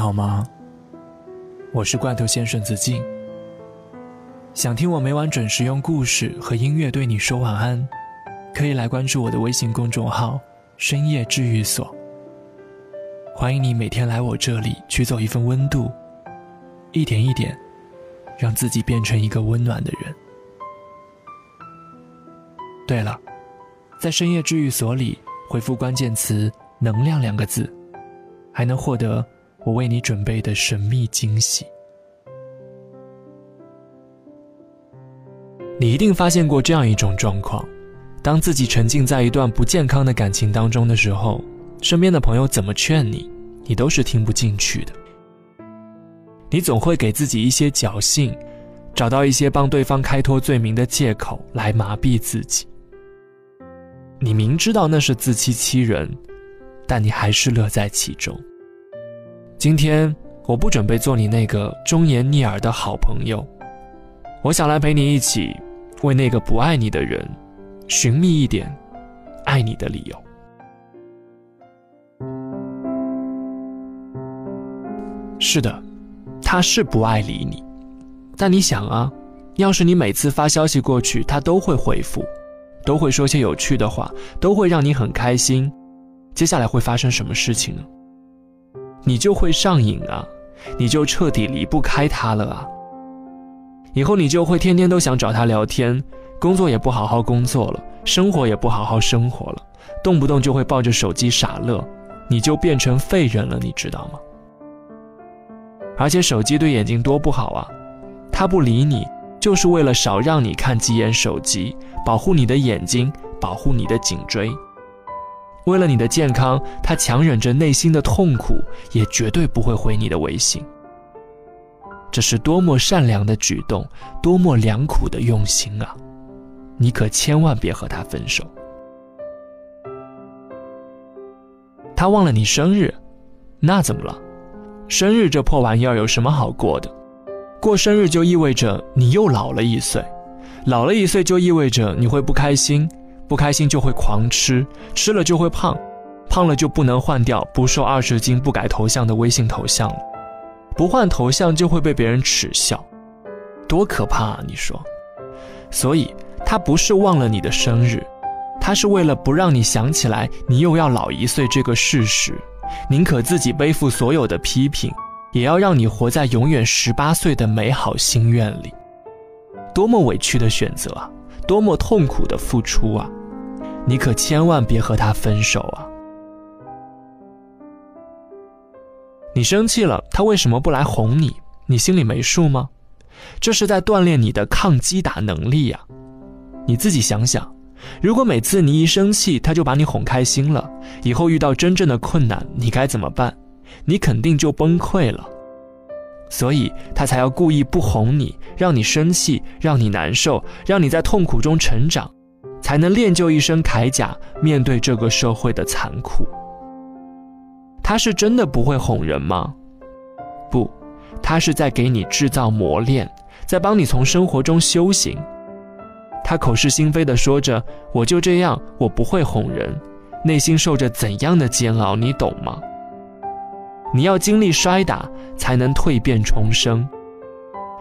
好吗？我是罐头先生子敬。想听我每晚准时用故事和音乐对你说晚安，可以来关注我的微信公众号“深夜治愈所”。欢迎你每天来我这里取走一份温度，一点一点，让自己变成一个温暖的人。对了，在深夜治愈所里回复关键词“能量”两个字，还能获得我为你准备的神秘惊喜。你一定发现过这样一种状况：当自己沉浸在一段不健康的感情当中的时候，身边的朋友怎么劝你，你都是听不进去的。你总会给自己一些侥幸，找到一些帮对方开脱罪名的借口来麻痹自己。你明知道那是自欺欺人，但你还是乐在其中。今天我不准备做你那个忠言逆耳的好朋友，我想来陪你一起，为那个不爱你的人，寻觅一点爱你的理由。是的，他是不爱理你，但你想啊，要是你每次发消息过去，他都会回复。都会说些有趣的话，都会让你很开心。接下来会发生什么事情呢？你就会上瘾啊，你就彻底离不开他了啊。以后你就会天天都想找他聊天，工作也不好好工作了，生活也不好好生活了，动不动就会抱着手机傻乐，你就变成废人了，你知道吗？而且手机对眼睛多不好啊，他不理你。就是为了少让你看几眼手机，保护你的眼睛，保护你的颈椎。为了你的健康，他强忍着内心的痛苦，也绝对不会回你的微信。这是多么善良的举动，多么良苦的用心啊！你可千万别和他分手。他忘了你生日，那怎么了？生日这破玩意儿有什么好过的？过生日就意味着你又老了一岁，老了一岁就意味着你会不开心，不开心就会狂吃，吃了就会胖，胖了就不能换掉不瘦二十斤不改头像的微信头像了，不换头像就会被别人耻笑，多可怕啊！你说，所以他不是忘了你的生日，他是为了不让你想起来你又要老一岁这个事实，宁可自己背负所有的批评。也要让你活在永远十八岁的美好心愿里，多么委屈的选择啊，多么痛苦的付出啊！你可千万别和他分手啊！你生气了，他为什么不来哄你？你心里没数吗？这是在锻炼你的抗击打能力呀！你自己想想，如果每次你一生气，他就把你哄开心了，以后遇到真正的困难，你该怎么办？你肯定就崩溃了，所以他才要故意不哄你，让你生气，让你难受，让你在痛苦中成长，才能练就一身铠甲，面对这个社会的残酷。他是真的不会哄人吗？不，他是在给你制造磨练，在帮你从生活中修行。他口是心非的说着：“我就这样，我不会哄人。”内心受着怎样的煎熬，你懂吗？你要经历摔打，才能蜕变重生。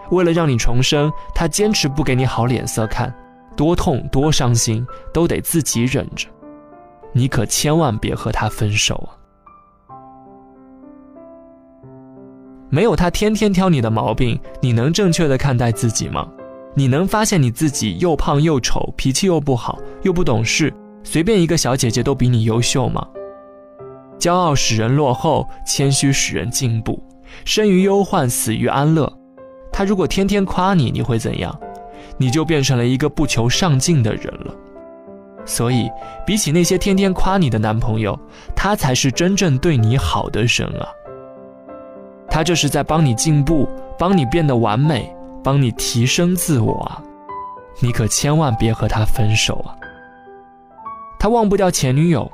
为了让你重生，他坚持不给你好脸色看，多痛多伤心都得自己忍着。你可千万别和他分手啊！没有他天天挑你的毛病，你能正确的看待自己吗？你能发现你自己又胖又丑，脾气又不好，又不懂事，随便一个小姐姐都比你优秀吗？骄傲使人落后，谦虚使人进步。生于忧患，死于安乐。他如果天天夸你，你会怎样？你就变成了一个不求上进的人了。所以，比起那些天天夸你的男朋友，他才是真正对你好的人啊。他这是在帮你进步，帮你变得完美，帮你提升自我啊。你可千万别和他分手啊。他忘不掉前女友，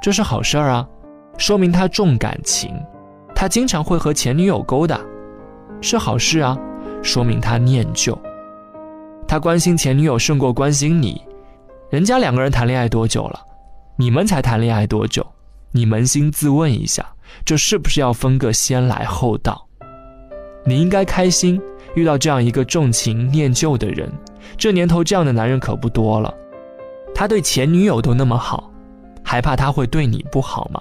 这是好事儿啊。说明他重感情，他经常会和前女友勾搭，是好事啊。说明他念旧，他关心前女友胜过关心你。人家两个人谈恋爱多久了？你们才谈恋爱多久？你扪心自问一下，这是不是要分个先来后到？你应该开心，遇到这样一个重情念旧的人。这年头这样的男人可不多了。他对前女友都那么好，还怕他会对你不好吗？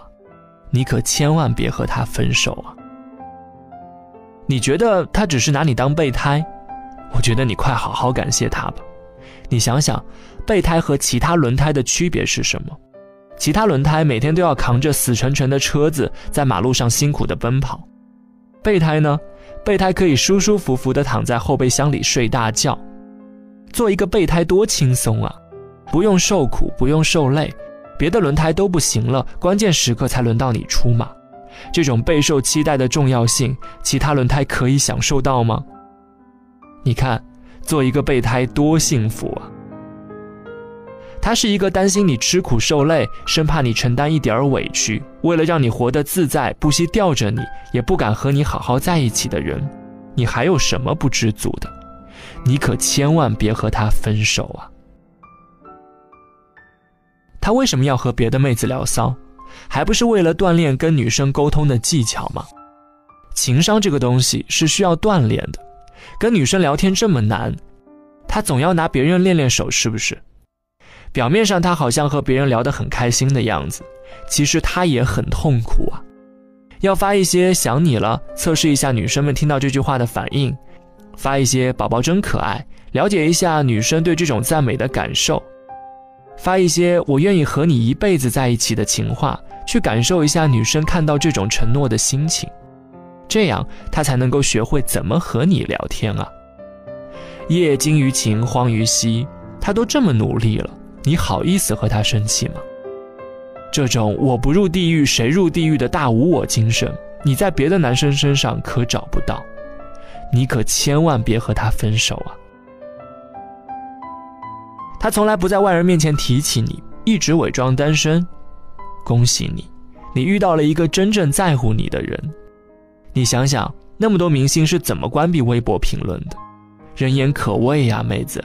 你可千万别和他分手啊！你觉得他只是拿你当备胎？我觉得你快好好感谢他吧。你想想，备胎和其他轮胎的区别是什么？其他轮胎每天都要扛着死沉沉的车子在马路上辛苦的奔跑，备胎呢？备胎可以舒舒服服的躺在后备箱里睡大觉。做一个备胎多轻松啊，不用受苦，不用受累，别的轮胎都不行了，关键时刻才轮到你出马。这种备受期待的重要性，其他轮胎可以享受到吗？你看，做一个备胎多幸福啊！他是一个担心你吃苦受累，生怕你承担一点委屈，为了让你活得自在，不惜吊着你，也不敢和你好好在一起的人，你还有什么不知足的？你可千万别和他分手啊！他为什么要和别的妹子聊骚？还不是为了锻炼跟女生沟通的技巧吗？情商这个东西是需要锻炼的，跟女生聊天这么难，他总要拿别人练练手，是不是？表面上他好像和别人聊得很开心的样子，其实他也很痛苦啊。要发一些想你了，测试一下女生们听到这句话的反应；发一些宝宝真可爱，了解一下女生对这种赞美的感受；发一些我愿意和你一辈子在一起的情话，去感受一下女生看到这种承诺的心情。这样他才能够学会怎么和你聊天啊。夜精于勤，荒于嬉，他都这么努力了。你好意思和他生气吗？这种我不入地狱谁入地狱的大无我精神，你在别的男生身上可找不到。你可千万别和他分手啊！他从来不在外人面前提起你，一直伪装单身。恭喜你，你遇到了一个真正在乎你的人。你想想，那么多明星是怎么关闭微博评论的？人言可畏呀，妹子。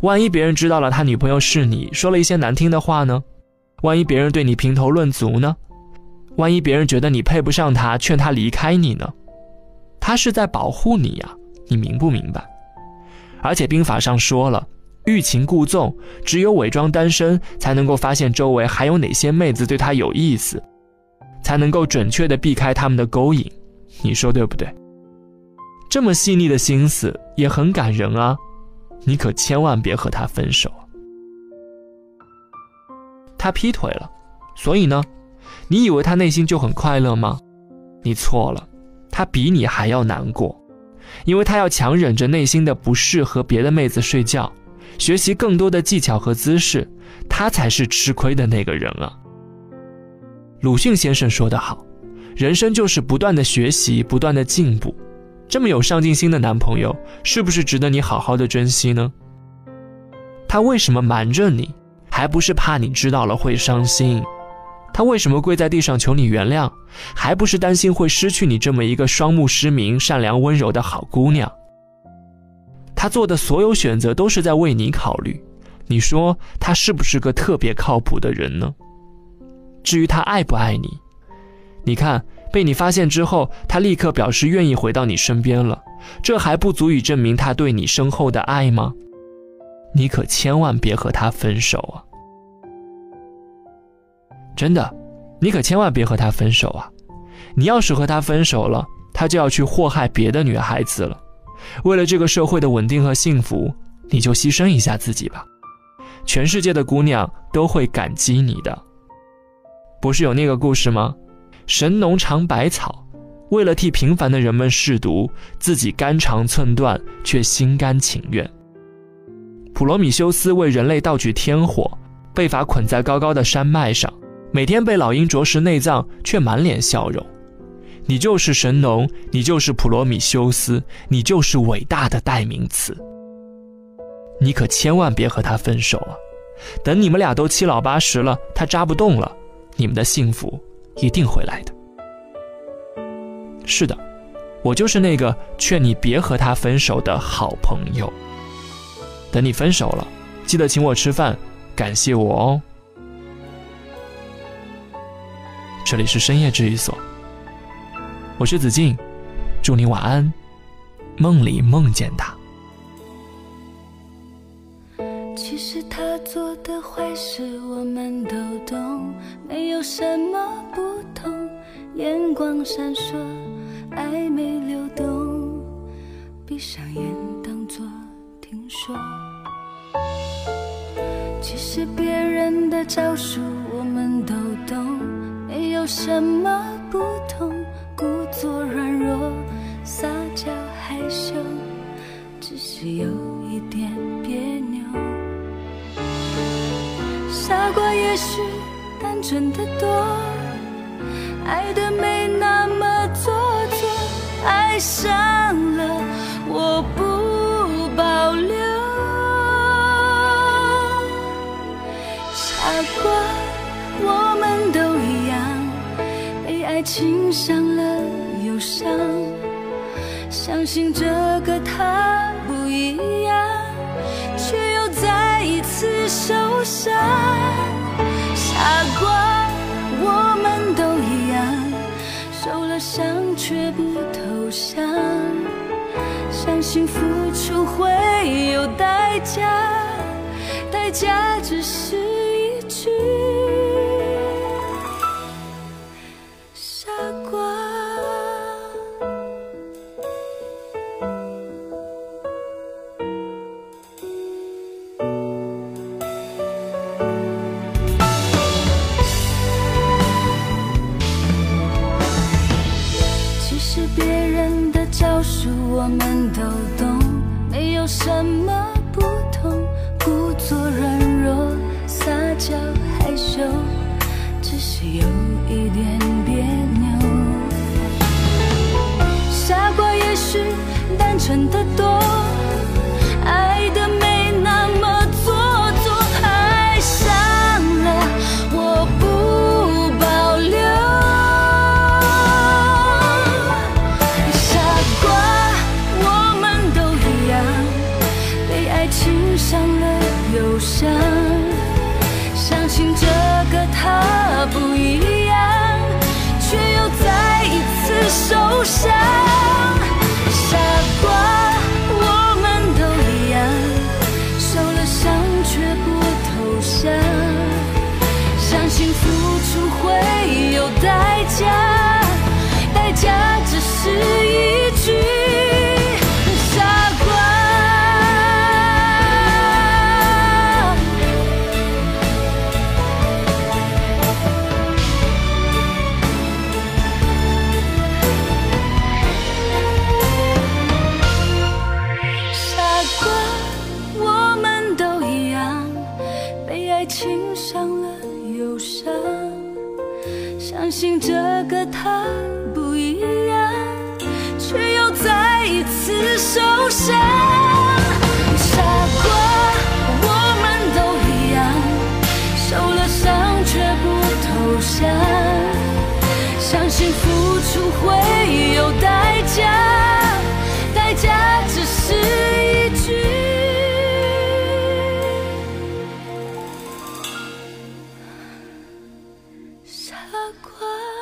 万一别人知道了他女朋友是你，说了一些难听的话呢？万一别人对你评头论足呢？万一别人觉得你配不上他，劝他离开你呢？他是在保护你呀，你明不明白？而且兵法上说了，欲擒故纵，只有伪装单身，才能够发现周围还有哪些妹子对他有意思，才能够准确的避开他们的勾引。你说对不对？这么细腻的心思也很感人啊。你可千万别和他分手。他劈腿了，所以呢，你以为他内心就很快乐吗？你错了，他比你还要难过，因为他要强忍着内心的不适和别的妹子睡觉，学习更多的技巧和姿势，他才是吃亏的那个人啊。鲁迅先生说得好，人生就是不断的学习，不断的进步。这么有上进心的男朋友，是不是值得你好好的珍惜呢？他为什么瞒着你？还不是怕你知道了会伤心。他为什么跪在地上求你原谅？还不是担心会失去你这么一个双目失明、善良温柔的好姑娘。他做的所有选择都是在为你考虑。你说他是不是个特别靠谱的人呢？至于他爱不爱你，你看。被你发现之后，他立刻表示愿意回到你身边了，这还不足以证明他对你深厚的爱吗？你可千万别和他分手啊！真的，你可千万别和他分手啊！你要是和他分手了，他就要去祸害别的女孩子了。为了这个社会的稳定和幸福，你就牺牲一下自己吧，全世界的姑娘都会感激你的。不是有那个故事吗？神农尝百草，为了替平凡的人们试毒，自己肝肠寸断，却心甘情愿。普罗米修斯为人类盗取天火，被罚捆在高高的山脉上，每天被老鹰啄食内脏，却满脸笑容。你就是神农，你就是普罗米修斯，你就是伟大的代名词。你可千万别和他分手啊！等你们俩都七老八十了，他扎不动了，你们的幸福。一定会来的。是的，我就是那个劝你别和他分手的好朋友。等你分手了，记得请我吃饭，感谢我哦。这里是深夜治愈所，我是子静，祝你晚安，梦里梦见他。其实他做的坏事我们都懂，没有什么不同，眼光闪烁，暧昧流动，闭上眼当作听说。其实别人的招数我们都懂，没有什么不同，故作软弱，撒娇害羞，只是有一点别扭。傻瓜也许单纯的多，爱的没那么做作，爱上了我不保留。傻瓜，我们都一样，被爱情伤了忧伤，相信这个他不一样，却又再一次受伤。想却不投降，相信付出会有代价，代价只是一句不一样却又再一次受伤。傻瓜我们都一样受了伤却不投降相信付出会有代价代价只是一句。傻瓜。